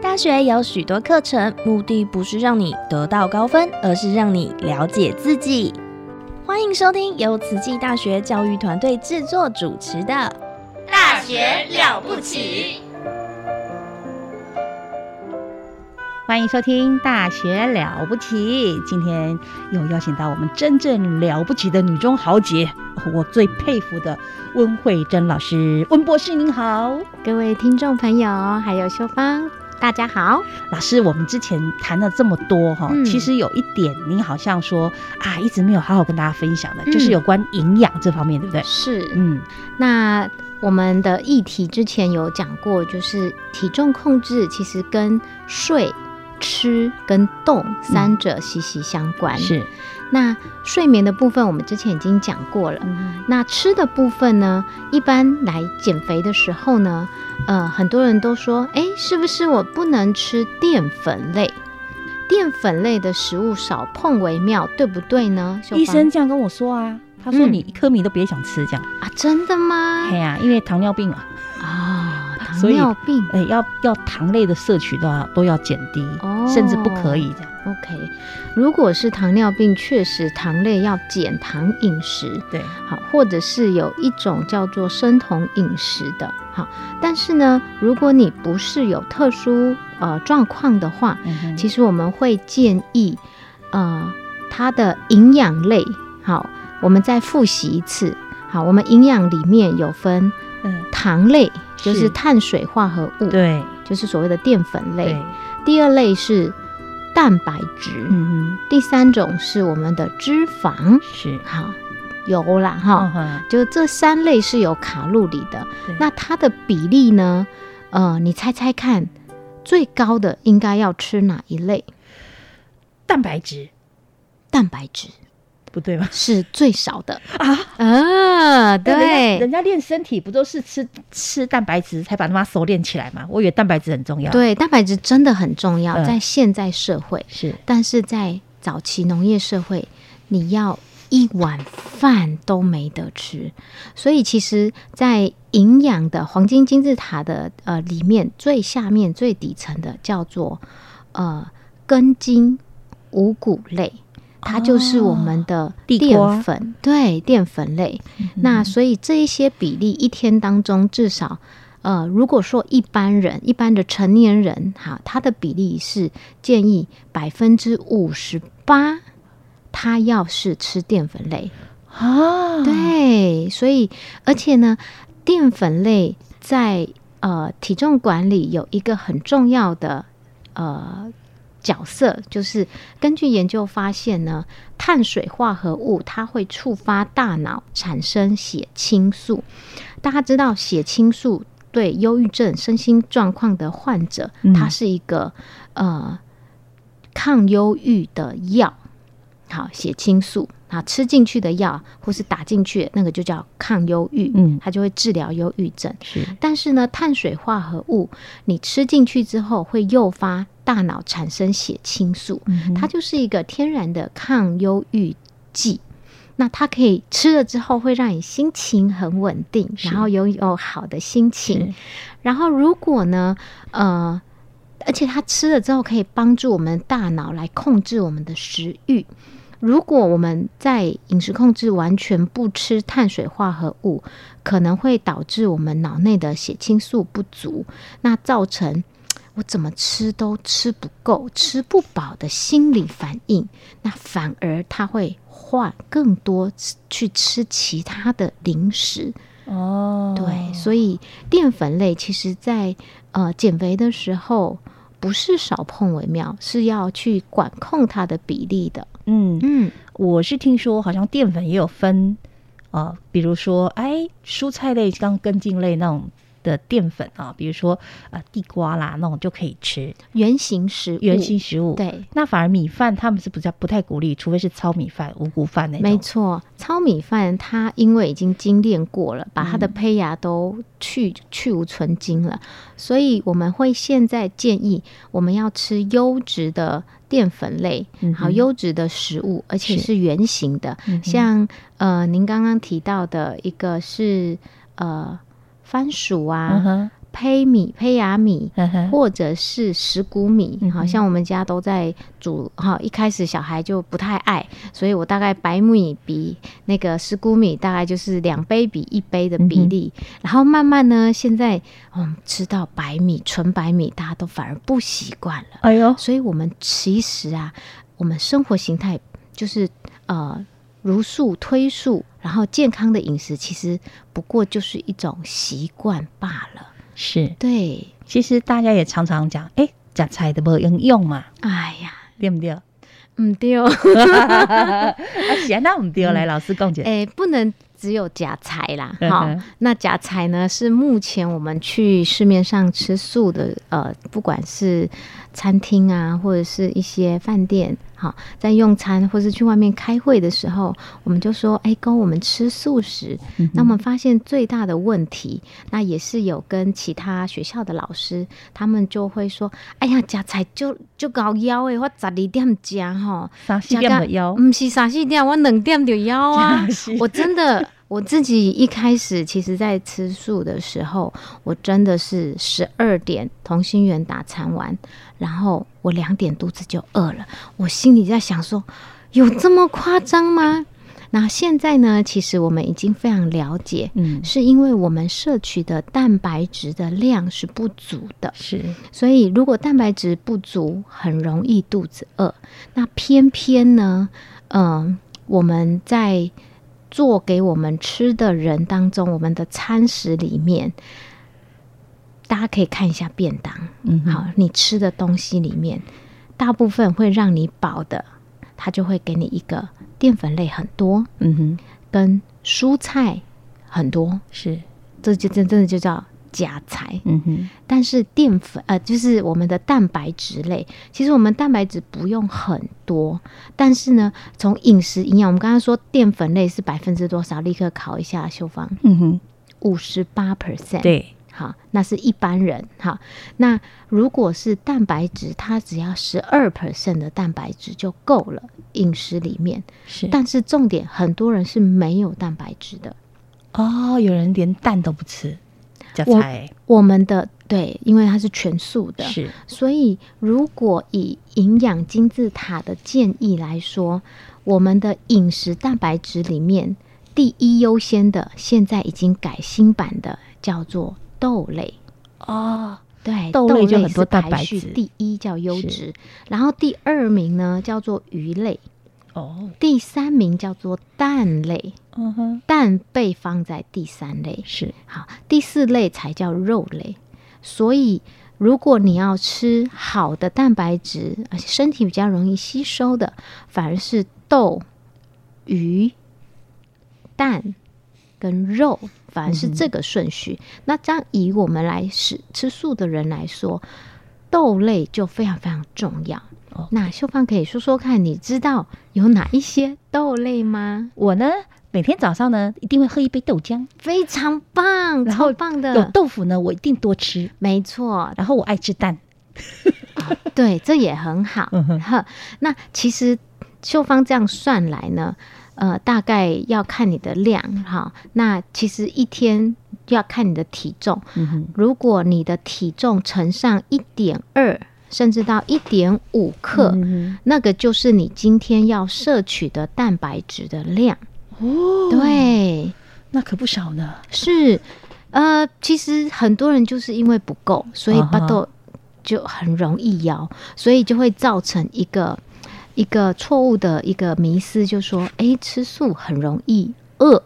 大学有许多课程，目的不是让你得到高分，而是让你了解自己。欢迎收听由慈济大学教育团队制作主持的《大学了不起》。欢迎收听《大学了不起》。今天又邀请到我们真正了不起的女中豪杰，我最佩服的温慧珍老师，温博士您好，各位听众朋友，还有秀芳。大家好，老师，我们之前谈了这么多哈，其实有一点您好像说啊，一直没有好好跟大家分享的，就是有关营养这方面，对不对？是，嗯，那我们的议题之前有讲过，就是体重控制其实跟睡、吃跟动三者息息相关。是。那睡眠的部分，我们之前已经讲过了。那吃的部分呢？一般来减肥的时候呢，呃，很多人都说，哎，是不是我不能吃淀粉类？淀粉类的食物少碰为妙，对不对呢？医生这样跟我说啊，他说你一颗米都别想吃，这样啊，真的吗？对呀，因为糖尿病啊。啊。糖尿病，哎，要要糖类的摄取都要都要减低，甚至不可以这样。OK，如果是糖尿病，确实糖类要减糖饮食，对，好，或者是有一种叫做生酮饮食的，好。但是呢，如果你不是有特殊呃状况的话，其实我们会建议，呃，它的营养类，好，我们再复习一次，好，我们营养里面有分，嗯，糖类。就是碳水化合物，对，就是所谓的淀粉类。第二类是蛋白质，嗯嗯。第三种是我们的脂肪，是好油啦哈。就这三类是有卡路里的。那它的比例呢？呃，你猜猜看，最高的应该要吃哪一类？蛋白质，蛋白质。不对吗？是最少的啊啊！对，人家练身体不都是吃吃蛋白质才把他妈手练起来吗？我以为蛋白质很重要。对，蛋白质真的很重要，在现在社会是，但是在早期农业社会，你要一碗饭都没得吃，所以其实，在营养的黄金金字塔的呃里面，最下面最底层的叫做呃根茎五谷类。它就是我们的淀粉，对淀粉类。那所以这一些比例，一天当中至少，呃，如果说一般人、一般的成年人，哈，它的比例是建议百分之五十八，他要是吃淀粉类啊。对，所以而且呢，淀粉类在呃体重管理有一个很重要的呃。角色就是根据研究发现呢，碳水化合物它会触发大脑产生血清素。大家知道血清素对忧郁症、身心状况的患者，它是一个呃抗忧郁的药。好，血清素啊，吃进去的药或是打进去那个就叫抗忧郁，嗯，它就会治疗忧郁症。是，但是呢，碳水化合物你吃进去之后会诱发。大脑产生血清素，它就是一个天然的抗忧郁剂。那它可以吃了之后，会让你心情很稳定，然后拥有好的心情。然后如果呢，呃，而且它吃了之后可以帮助我们大脑来控制我们的食欲。如果我们在饮食控制完全不吃碳水化合物，可能会导致我们脑内的血清素不足，那造成。我怎么吃都吃不够、吃不饱的心理反应，那反而他会换更多去吃其他的零食哦。对，所以淀粉类其实，在呃减肥的时候，不是少碰为妙，是要去管控它的比例的。嗯嗯，我是听说好像淀粉也有分啊，比如说哎，蔬菜类、刚根茎类那种。的淀粉啊，比如说呃地瓜啦那种就可以吃。圆形食物，圆形食物。对，那反而米饭他们是不太不太鼓励，除非是糙米饭、五谷饭那种。没错，糙米饭它因为已经精炼过了，把它的嗯胚芽都去去无存精了，所以我们会现在建议我们要吃优质的淀粉类，嗯好优质的食物，而且是。是圆形的，嗯像呃您刚刚提到的一个是呃番薯嗯啊、哼，胚米、胚芽米。嗯，或者是石谷米，好像我们家都在煮哈。一开始小孩就不太爱，所以我大概白米比那个石谷米大概就是两杯比一杯的比例。然后慢慢呢，现在我们吃到白米、纯白米，大家都反而不习惯了。哎呦，所以我们其实啊，我们生活形态就是呃如数推数，然后健康的饮食其实不过就是一种习惯罢了。是，对，其实大家也常常讲，哎，夹菜的不用用嘛，哎呀，对不对？啊，嗯 对啊。是那唔对，来老师讲解。哎、不能只有假菜啦，好、那假菜呢是目前我们去市面上吃素的，呃，不管是餐厅啊，或者是一些饭店，好，在用餐或是去外面开会的时候，我们就说，哎、跟我们吃素食。嗯那我们发现最大的问题，那也是有跟其他学校的老师，他们就会说，哎呀，夹菜就就搞腰诶，我十二点夹吼。三四点的腰，不是三四点，我两点就腰 啊！我真的，我自己一开始其实，在吃素的时候，我真的是十二点同心圆打餐完，然后我两点肚子就饿了，我心里在想说，有这么夸张吗？那现在呢，其实我们已经非常了解，嗯，是因为我们摄取的蛋白质的量是不足的，是，所以如果蛋白质不足，很容易肚子饿。那偏偏呢，嗯、我们在做给我们吃的人当中，我们的餐食里面，大家可以看一下便当，嗯，好，你吃的东西里面，大部分会让你饱的，它就会给你一个淀粉类很多，嗯哼，跟蔬菜很多，是，这就真真的就叫夹菜。嗯哼，但是淀粉呃，就是我们的蛋白质类，其实我们蛋白质不用很多，但是呢，从饮食营养，我们刚刚说淀粉类是百分之多少？立刻考一下秀芳，嗯哼，五十八 percent。，对，好，那是一般人。哈，那如果是蛋白质，它只要十二 percent 的蛋白质就够了，饮食里面。是，但是重点，很多人是没有蛋白质的。哦，有人连蛋都不吃，夹我菜。我们的对，因为它是全素的，是，所以，如果以营养金字塔的建议来说，我们的饮食蛋白质里面第一优先的，现在已经改新版的，叫做豆类。哦，对，豆类就很多蛋白质。序第一叫优质，然后第二名呢叫做鱼类，哦，第三名叫做蛋类，嗯哼，蛋被放在第三类。是，好，第四类才叫肉类。所以，如果你要吃好的蛋白质，而且身体比较容易吸收的，反而是豆、鱼、蛋跟肉，反而是这个顺序。那这样以我们来吃吃素的人来说，豆类就非常非常重要。哦。那秀芳可以说说看，你知道有哪一些豆类吗？我呢每天早上呢一定会喝一杯豆浆，非常棒，然后超棒的，有豆腐呢我一定多吃，没错，然后我爱吃蛋，对，这也很好。嗯呵，那其实秀芳这样算来呢，呃，大概要看你的量哈。那其实一天要看你的体重，嗯，如果你的体重乘上一点二，甚至到一点五克，嗯。那个就是你今天要摄取的蛋白质的量。哦，，对，那可不少呢，是，呃，其实很多人就是因为不够，所以巴豆就很容易摇，所以就会造成一个一个错误的一个迷思，就说，哎，吃素很容易饿。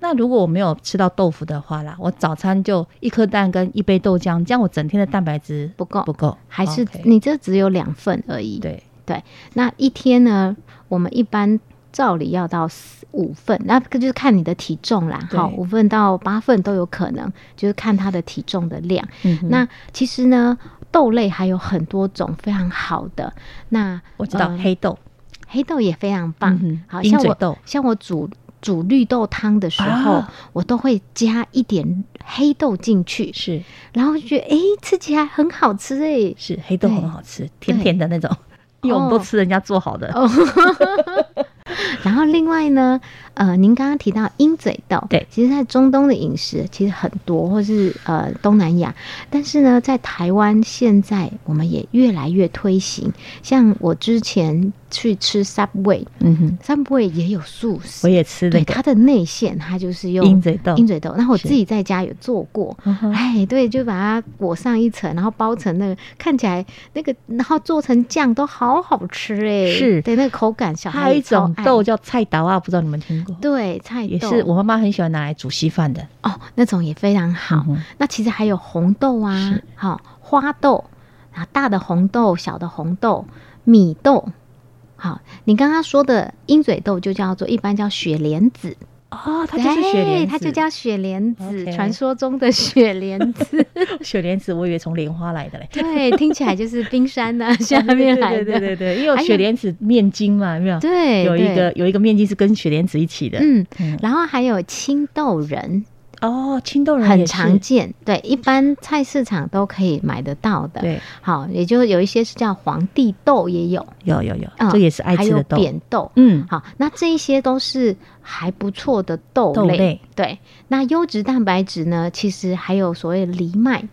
那如果我没有吃到豆腐的话啦，我早餐就一颗蛋跟一杯豆浆，这样我整天的蛋白质不够。不够，还是你这只有两份而已。对。对，那一天呢，我们一般照理要到四五份，那个就是看你的体重啦，对。好，五份到八份都有可能，就是看它的体重的量。嗯那其实呢，豆类还有很多种非常好的，那我知道呃黑豆，黑豆也非常棒，嗯好像我豆。像我煮煮绿豆汤的时候，啊。我都会加一点黑豆进去，是。然后就觉得诶，吃起来很好吃诶。是黑豆很好吃，甜甜的那种，因为 我们都哦。吃人家做好的。哦，然后另外呢，呃，您刚刚提到鹰嘴豆，对。其实，在中东的饮食其实很多，或是呃东南亚，但是呢，在台湾现在我们也越来越推行，像我之前去吃 Subway，Subway 嗯哼，也有素食，我也吃那个。对它的内馅，它就是用鹰嘴豆。鹰嘴豆，那我自己在家有做过，哎，对，就把它裹上一层，然后包成那个看起来那个，然后做成酱都好好吃哎，是。对，那个口感小还有一种豆叫菜刀啊，不知道你们听过？对菜也是我妈妈很喜欢拿来煮稀饭的。哦，那种也非常好。嗯那其实还有红豆啊是，好、花豆啊，大的红豆、小的红豆、米豆。好，你刚刚说的鹰嘴豆就叫做一般叫雪莲子，哦，它就是雪莲它就叫雪莲子传说中的雪莲子。雪莲子，我以为从莲花来的嘞。对，听起来就是冰山呐、下面来的。对对对因为有雪莲子面筋嘛，有没有？对有一个有一个面筋是跟雪莲子一起的。嗯，嗯，然后还有青豆仁，哦，青豆仁很常见，对，一般菜市场都可以买得到的。，对，好，也就有一些是叫皇帝豆，也有，有有有，嗯这也是爱吃的豆。扁豆。嗯，好，那这一些都是还不错的豆类。豆类对，那优质蛋白质呢，其实还有所谓藜麦，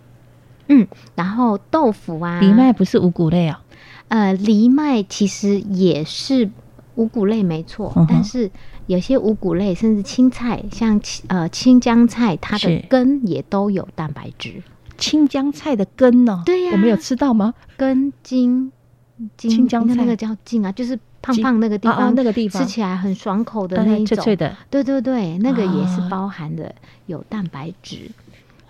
嗯，然后豆腐啊，藜麦不是五谷类啊。呃，藜麦其实也是五谷类，没错，嗯但是有些五谷类，甚至青菜，像青呃青江菜，它的根也都有蛋白质，青江菜的根呢？对呀我们有吃到吗？根茎茎青江菜那那个叫茎啊，就是胖胖那个地方，那个地方吃起来很爽口的嗯那一种，脆脆的，对对对，那个也是啊包含的有蛋白质。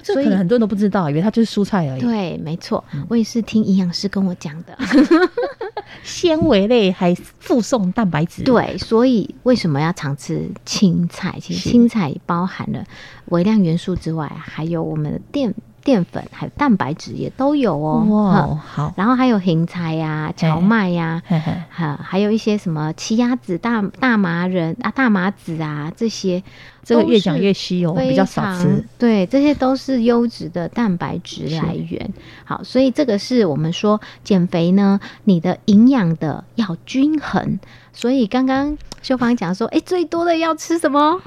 这所以可能很多人都不知道，以为它就是蔬菜而已。对，没错，嗯我也是听营养师跟我讲的。纤维类还附送蛋白质。，对，所以为什么要常吃青菜？其实青菜包含了微量元素之外，还有我们的淀淀粉，还有蛋白质也都有哦。哇，好，然后还有芹菜呀、荞麦呀、嘿嘿哈，还有一些什么奇亚籽、大大麻仁啊、大麻籽啊这些，都这个越讲越稀有，比较少吃。对，这些都是优质的蛋白质是来源。好，所以这个是我们说减肥呢，你的营养的要均衡。所以刚刚秀芳讲说，哎，最多的要吃什么？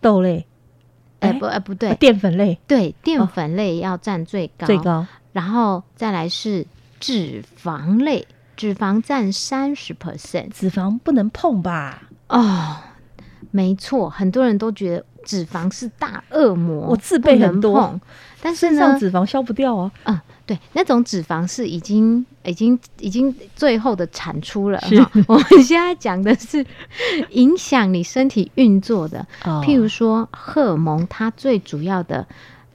豆类，哎、哎不，哎不啊对，淀粉类对，淀粉类要占最高，最，高。然后再来是脂肪类，脂肪占三十 percent。脂肪不能碰吧？哦，没错，很多人都觉得脂肪是大恶魔，我自备很多但是呢，脂肪消不掉啊。嗯，对，那种脂肪是已经、已经、已经最后的产出了。我们现在讲的是影响你身体运作的，哦譬如说荷尔蒙，它最主要的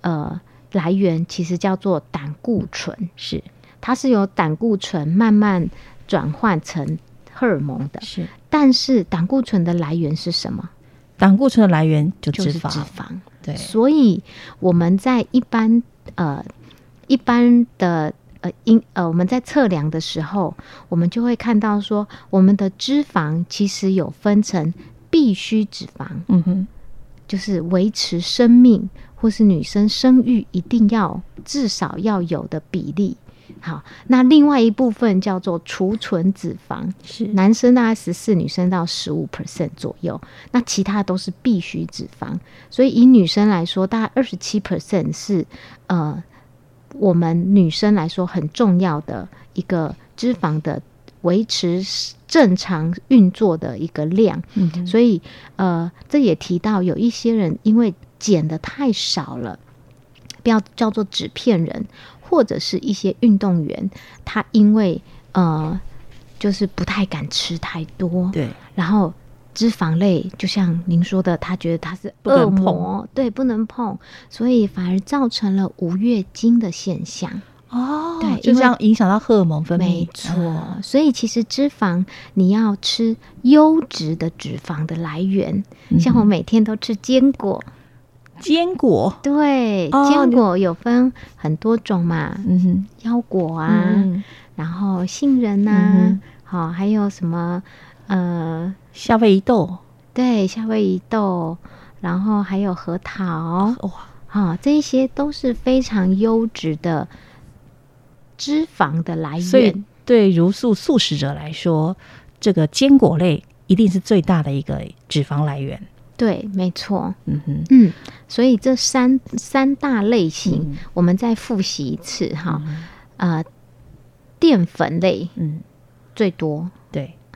呃来源其实叫做胆固醇，是它是由胆固醇慢慢转换成荷尔蒙的。是，但是胆固醇的来源是什么？胆固醇的来源就就是脂肪。脂肪。对，所以我们在一般呃一般的呃因呃我们在测量的时候，我们就会看到说，我们的脂肪其实有分成必需脂肪，嗯哼，就是维持生命或是女生生育一定要至少要有的比例。好，那另外一部分叫做储存脂肪，是男生大概十四，女生到十五 percent 左右，那其他都是必须脂肪。所以以女生来说，大概二十七 percent 是呃我们女生来说很重要的一个脂肪的维持正常运作的一个量。嗯所以呃，这也提到有一些人因为减的太少了，不要叫做纸片人，或者是一些运动员，他因为呃就是不太敢吃太多，对，然后脂肪类，就像您说的，他觉得他是恶魔，对，不能碰，所以反而造成了无月经的现象。哦，对就这样影响到荷尔蒙分泌。没错，啊所以其实脂肪你要吃优质的脂肪的来源，嗯像我每天都吃坚果，坚果，对，哦坚果有分很多种嘛，嗯哼，腰果啊，嗯，然后杏仁呐、嗯好、还有什么呃，夏威夷豆，对，夏威夷豆，然后还有核桃，哇，啊、这一些都是非常优质的脂肪的来所以源。对茹素素食者来说，这个坚果类一定是最大的一个脂肪来源。对，没错。嗯哼，嗯，所以这三三大类型，嗯我们再复习一次哈。呃，淀粉类嗯，最多，对，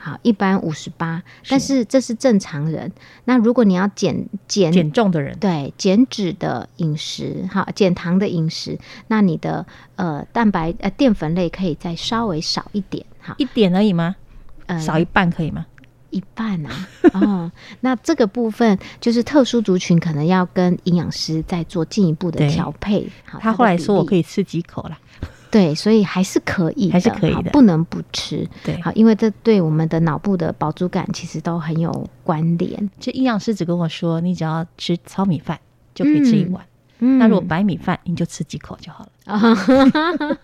好，一般五十八，但是这是正常人。那如果你要减减减重的人，对减脂的饮食，哈，减糖的饮食，那你的呃蛋白呃淀粉类可以再稍微少一点，哈，一点而已吗？呃少一半可以吗？一半啊，哦，那这个部分就是特殊族群可能要跟营养师再做进一步的调配。好他后来说我可以，以吃几口啦。对，所以还是可以的，还是可以的不能不吃。对，好，因为这对我们的脑部的饱足感其实都很有关联。这营养师只跟我说，你只要吃糙米饭就可以吃一碗，嗯那如果白米饭你就吃几口就好了。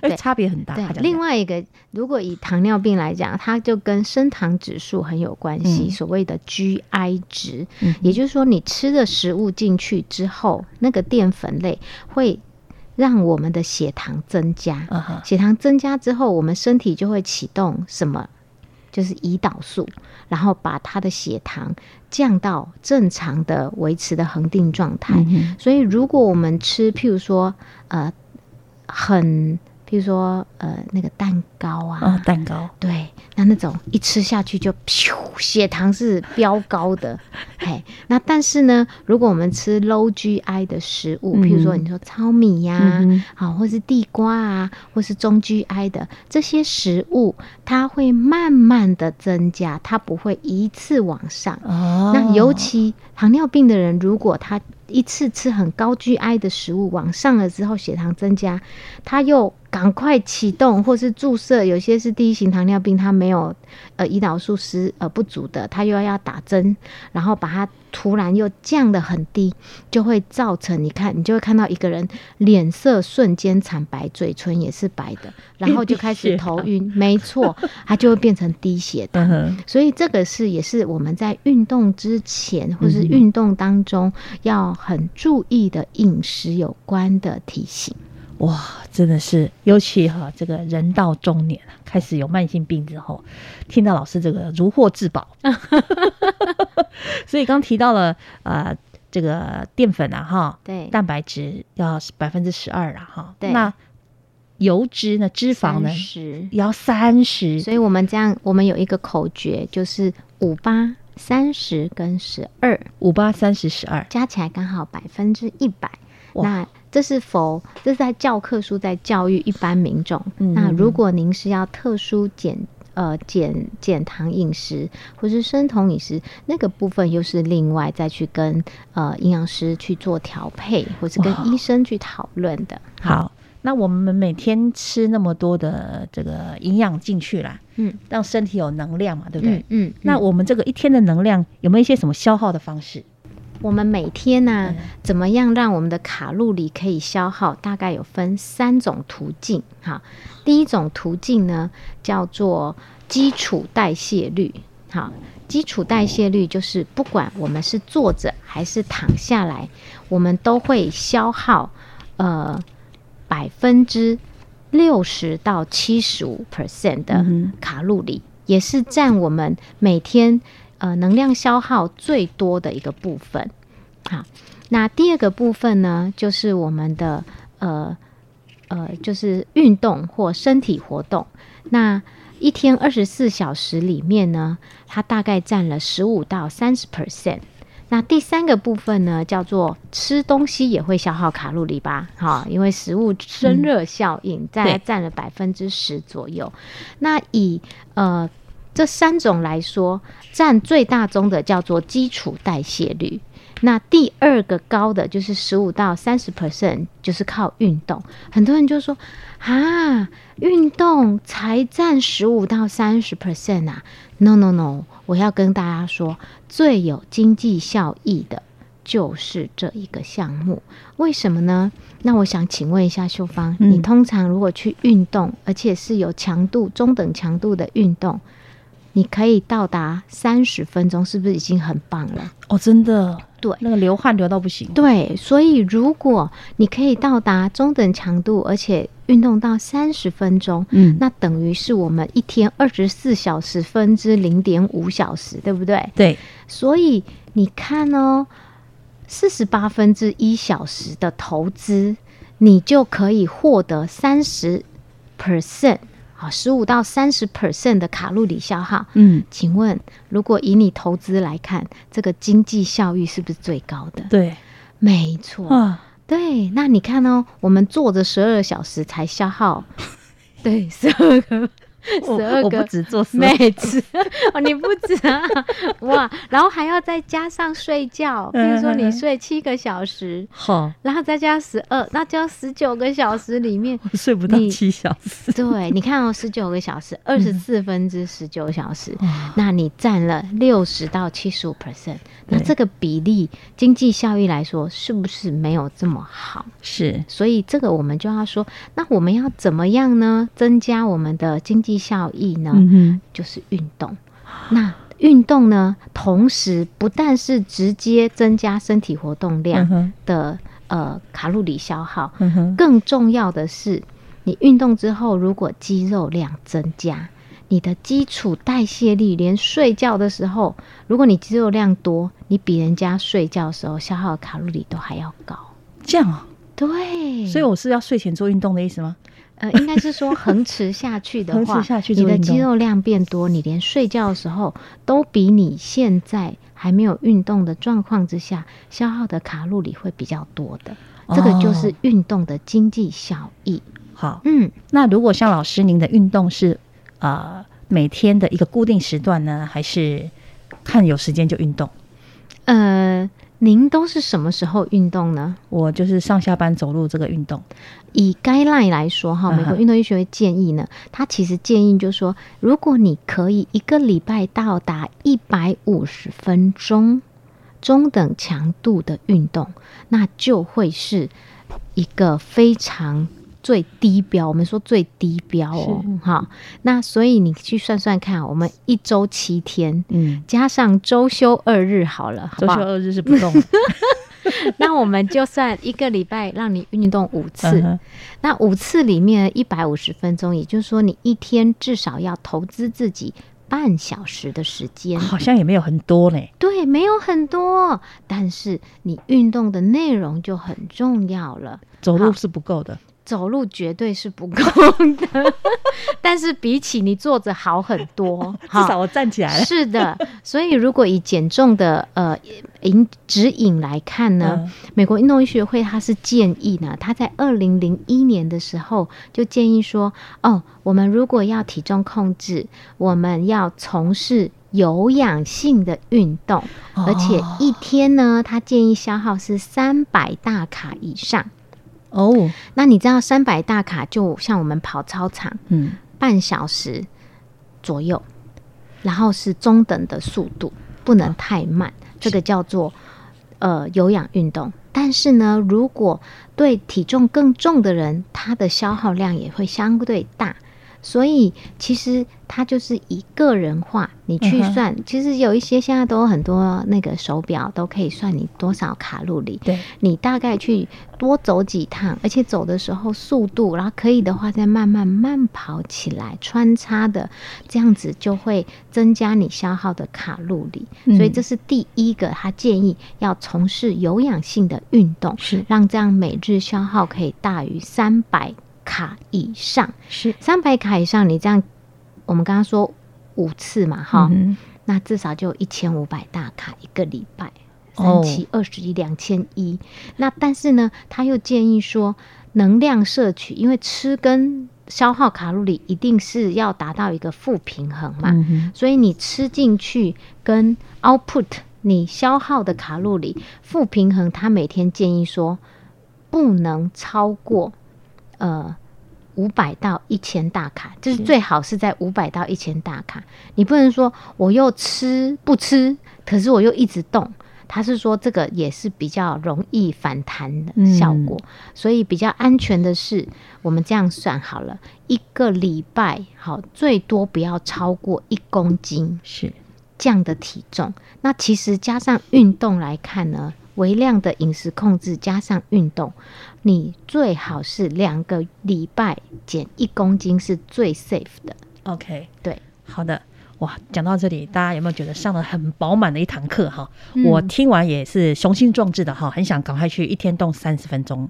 哎，对差别很大。另外一个，如果以糖尿病来讲，它就跟升糖指数很有关系，嗯所谓的 GI 值，嗯也就是说，你吃的食物进去之后，那个淀粉类会让我们的血糖增加。血糖增加之后，我们身体就会启动什么？就是胰岛素，然后把它的血糖降到正常的维持的恒定状态。所以，如果我们吃，譬如说，呃，很，譬如说，呃，那个蛋糕啊，哦，蛋糕，对，那那种一吃下去就噗，血糖是飙高的，嘿。那但是呢，如果我们吃 low GI 的食物，譬如说嗯你说糙米呀、嗯好、或是地瓜啊，或是中 GI 的这些食物，它会慢慢的增加，它不会一次往上。哦，那尤其糖尿病的人，如果他一次吃很高 GI 的食物往上了之后，血糖增加，他又赶快启动或是注射，有些是第一型糖尿病，它没有呃胰岛素失呃不足的，它又要打针，然后把它突然又降得很低，就会造成你看，你就会看到一个人脸色瞬间惨白，嘴唇也是白的，然后就开始头晕，没错，它就会变成低血糖。嗯，所以这个是也是我们在运动之前或是运动当中要很注意的饮食有关的提醒。哇，真的是，尤其哈，这个人到中年开始有慢性病之后，听到老师这个如获至宝，所以刚提到了呃，这个淀粉啊哈，对。蛋白质要百分之十二啊哈，对。那油脂呢，脂肪呢十，要三十，所以我们这样，我们有一个口诀，就是五八三十跟十二。五八三十十二，加起来刚好百分之一百。那这是否这是在教科书在教育一般民众？嗯那如果您是要特殊减呃减减糖饮食或是生酮饮食，那个部分又是另外再去跟呃营养师去做调配，或是跟医生去讨论的。好。那我们每天吃那么多的这个营养进去啦，嗯，让身体有能量嘛，对不对？嗯嗯，那我们这个一天的能量有没有一些什么消耗的方式？我们每天呢、嗯怎么样让我们的卡路里可以消耗？大概有分三种途径。哈，第一种途径呢叫做基础代谢率。好，基础代谢率就是不管我们是坐着还是躺下来，我们都会消耗呃百分之六十到七十五 percent 的嗯卡路里，也是占我们每天呃能量消耗最多的一个部分。好，那第二个部分呢，就是我们的呃呃，就是运动或身体活动。那一天二十四小时里面呢，它大概占了十五到三十 percent。那第三个部分呢，叫做吃东西也会消耗卡路里吧？哈，因为食物生热效应，再来对占了百分之十左右。那以呃这三种来说，占最大宗的叫做基础代谢率。那第二个高的就是十五到三十 percent，就是靠运动。很多人就说啊，运动才占十五到三十 percent 啊？No No No，我要跟大家说，最有经济效益的就是这一个项目。为什么呢？那我想请问一下秀芳，嗯你通常如果去运动，而且是有强度、中等强度的运动，你可以到达三十分钟，是不是已经很棒了？哦，真的，对那个流汗流到不行。对，所以如果你可以到达中等强度，而且运动到三十分钟，嗯，那等于是我们一天二十四小时分之零点五小时，对不对？对，所以你看哦，四十八分之一小时的投资，你就可以获得三十 percent 啊，十五到三十 percent 的卡路里消耗。嗯，请问，如果以你投资来看，这个经济效益是不是最高的？对，没错。啊，对，那你看哦，我们坐着十二小时才消耗，对，十二个，我 十二个我不止做十二妹子。哦，你不止啊，哇，然后还要再加上睡觉，比如说你睡七个小时，好，然后再加十二，那就要十九个小时里面，我睡不到你七小时。对，你看哦，十九个小时，二十四分之十九小时，哇那你占了六十到七十五 percent，那这个比例经济效益来说，是不是没有这么好？是，所以这个我们就要说，那我们要怎么样呢？增加我们的经济效益呢？嗯就是运动。那运动呢，同时不但是直接增加身体活动量哼，的、呃卡路里消耗，更重要的是，你运动之后，如果肌肉量增加，你的基础代谢力，连睡觉的时候，如果你肌肉量多，你比人家睡觉的时候消耗的卡路里都还要高。这样啊，对，所以我是要睡前做运动的意思吗？呃，应该是说横持下去的话，下去你的肌肉量变多，你连睡觉的时候都比你现在还没有运动的状况之下消耗的卡路里会比较多的。这个就是哦运动的经济效益。好，嗯，那如果像老师您的运动是呃每天的一个固定时段呢，还是看有时间就运动？呃，您都是什么时候运动呢？我就是上下班走路这个运动。以 guideline 来说，哈，美国运动医学会建议呢，它其实建议就是说，如果你可以一个礼拜到达一百五十分钟中等强度的运动，那就会是一个非常最低标。我们说最低标哦，哈。那所以你去算算看，我们一周七天。嗯，加上周休二日好了，好不好？周休二日是不动的。那我们就算一个礼拜让你运动五次，嗯那五次里面一百五十分钟，也就是说你一天至少要投资自己半小时的时间。好像也没有很多呢。对，没有很多，但是你运动的内容就很重要了。走路是不够的。走路绝对是不够的，但是比起你坐着好很多。至少我站起来了。是的，所以如果以减重的呃引指引来看呢，嗯美国运动医学会它是建议呢，它在二零零一年的时候就建议说，哦，我们如果要体重控制，我们要从事有氧性的运动，而且哦一天呢，他建议消耗是三百大卡以上。哦，那你知道三百大卡就像我们跑操场，嗯，半小时左右，然后是中等的速度，不能太慢，这个叫做呃有氧运动。但是呢，如果对体重更重的人，他的消耗量也会相对大。所以其实它就是以个人化，你去算。其实有一些现在都有很多那个手表都可以算你多少卡路里。对，你大概去多走几趟，而且走的时候速度，然后可以的话再慢慢慢跑起来，穿插的这样子就会增加你消耗的卡路里。嗯所以这是第一个，他建议要从事有氧性的运动，是让这样每日消耗可以大于三百卡以上。是三百卡以上，你这样我们刚刚说五次嘛，哈、嗯那至少就一千五百大卡一个礼拜，哦三七二十一两千一。那但是呢，他又建议说，能量摄取，因为吃跟消耗卡路里一定是要达到一个负平衡嘛，嗯所以你吃进去跟 output 你消耗的卡路里负平衡，他每天建议说不能超过呃五百到一千大卡，就是最好是在五百到一千大卡。你不能说我又吃不吃，可是我又一直动。他是说这个也是比较容易反弹的效果，所以比较安全的是，我们这样算好了，一个礼拜好最多不要超过一公斤，是这样的体重。那其实加上运动来看呢，微量的饮食控制加上运动，你最好是两个礼拜减一公斤是最 safe 的。OK，对，好的。哇，讲到这里，大家有没有觉得上了很饱满的一堂课哈？嗯我听完也是雄心壮志的哈，很想赶快去一天动三十分钟。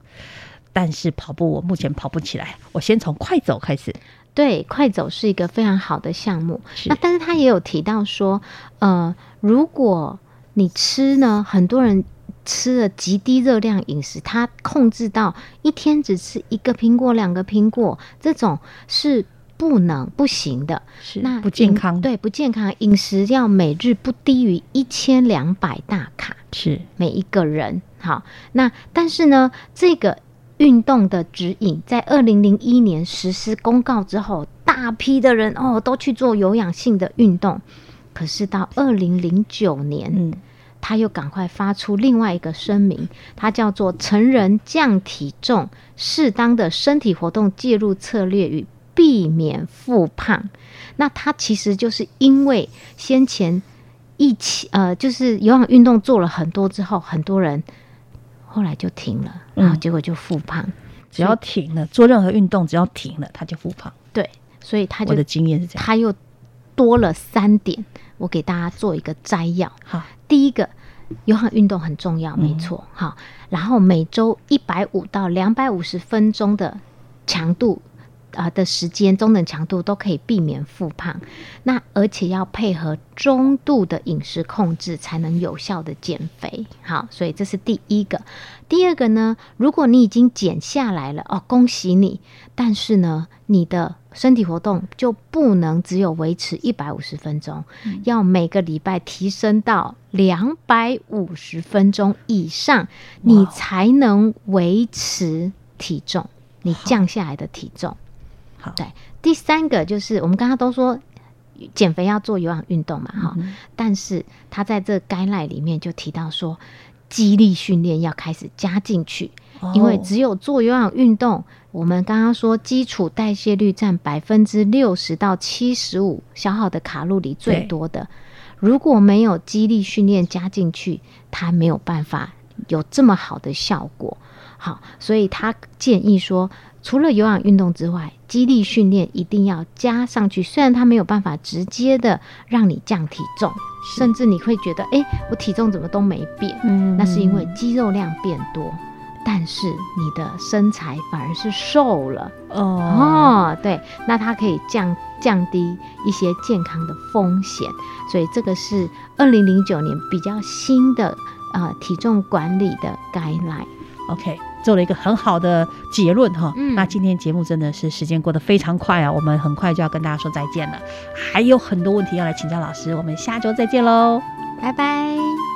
但是跑步我目前跑不起来，我先从快走开始。对，快走是一个非常好的项目。那但是他也有提到说，呃，如果你吃呢，很多人吃了极低热量饮食，他控制到一天只吃一个苹果、两个苹果，这种是不能不行的。是那不健饮康，，对，不健康。饮食要每日不低于一千两百大卡，是每一个人。好，那但是呢，这个运动的指引在二零零一年实施公告之后，大批的人哦都去做有氧性的运动。可是到二零零九年，嗯，他又赶快发出另外一个声明，它叫做《成人降体重适当的身体活动介入策略与避免复胖》。那他其实就是因为先前一起呃，就是有氧运动做了很多之后，很多人后来就停了，嗯然后结果就复胖。只要停了，做任何运动，只要停了，他就复胖。对，所以他就我的经验是这样。他又多了三点，我给大家做一个摘要。好，第一个，有氧运动很重要，嗯没错，好。然后每周一百五到两百五十分钟的强度啊、的时间，中等强度都可以避免复胖。那而且要配合中度的饮食控制，才能有效的减肥。好，所以这是第一个。第二个呢，如果你已经减下来了，哦，恭喜你！但是呢，你的身体活动就不能只有维持一百五十分钟，要每个礼拜提升到两百五十分钟以上，你才能维持体重，你降下来的体重。好，对，第三个就是我们刚刚都说减肥要做有氧运动嘛，哈、嗯但是他在这该赖里面就提到说，肌力训练要开始加进去，因为哦只有做有氧运动，我们刚刚说基础代谢率占百分之六十到七十五，消耗的卡路里最多的。如果没有肌力训练加进去，它没有办法有这么好的效果。好，所以他建议说，除了有氧运动之外，肌力训练一定要加上去。虽然它没有办法直接的让你降体重，甚至你会觉得，哎、我体重怎么都没变，嗯那是因为肌肉量变多，但是你的身材反而是瘦了。哦哦，对，那它可以降降低一些健康的风险，所以这个是二零零九年比较新的呃体重管理的 guideline。OK，做了一个很好的结论哈。嗯那今天节目真的是时间过得非常快啊，我们很快就要跟大家说再见了，还有很多问题要来请教老师，我们下周再见喽。拜拜。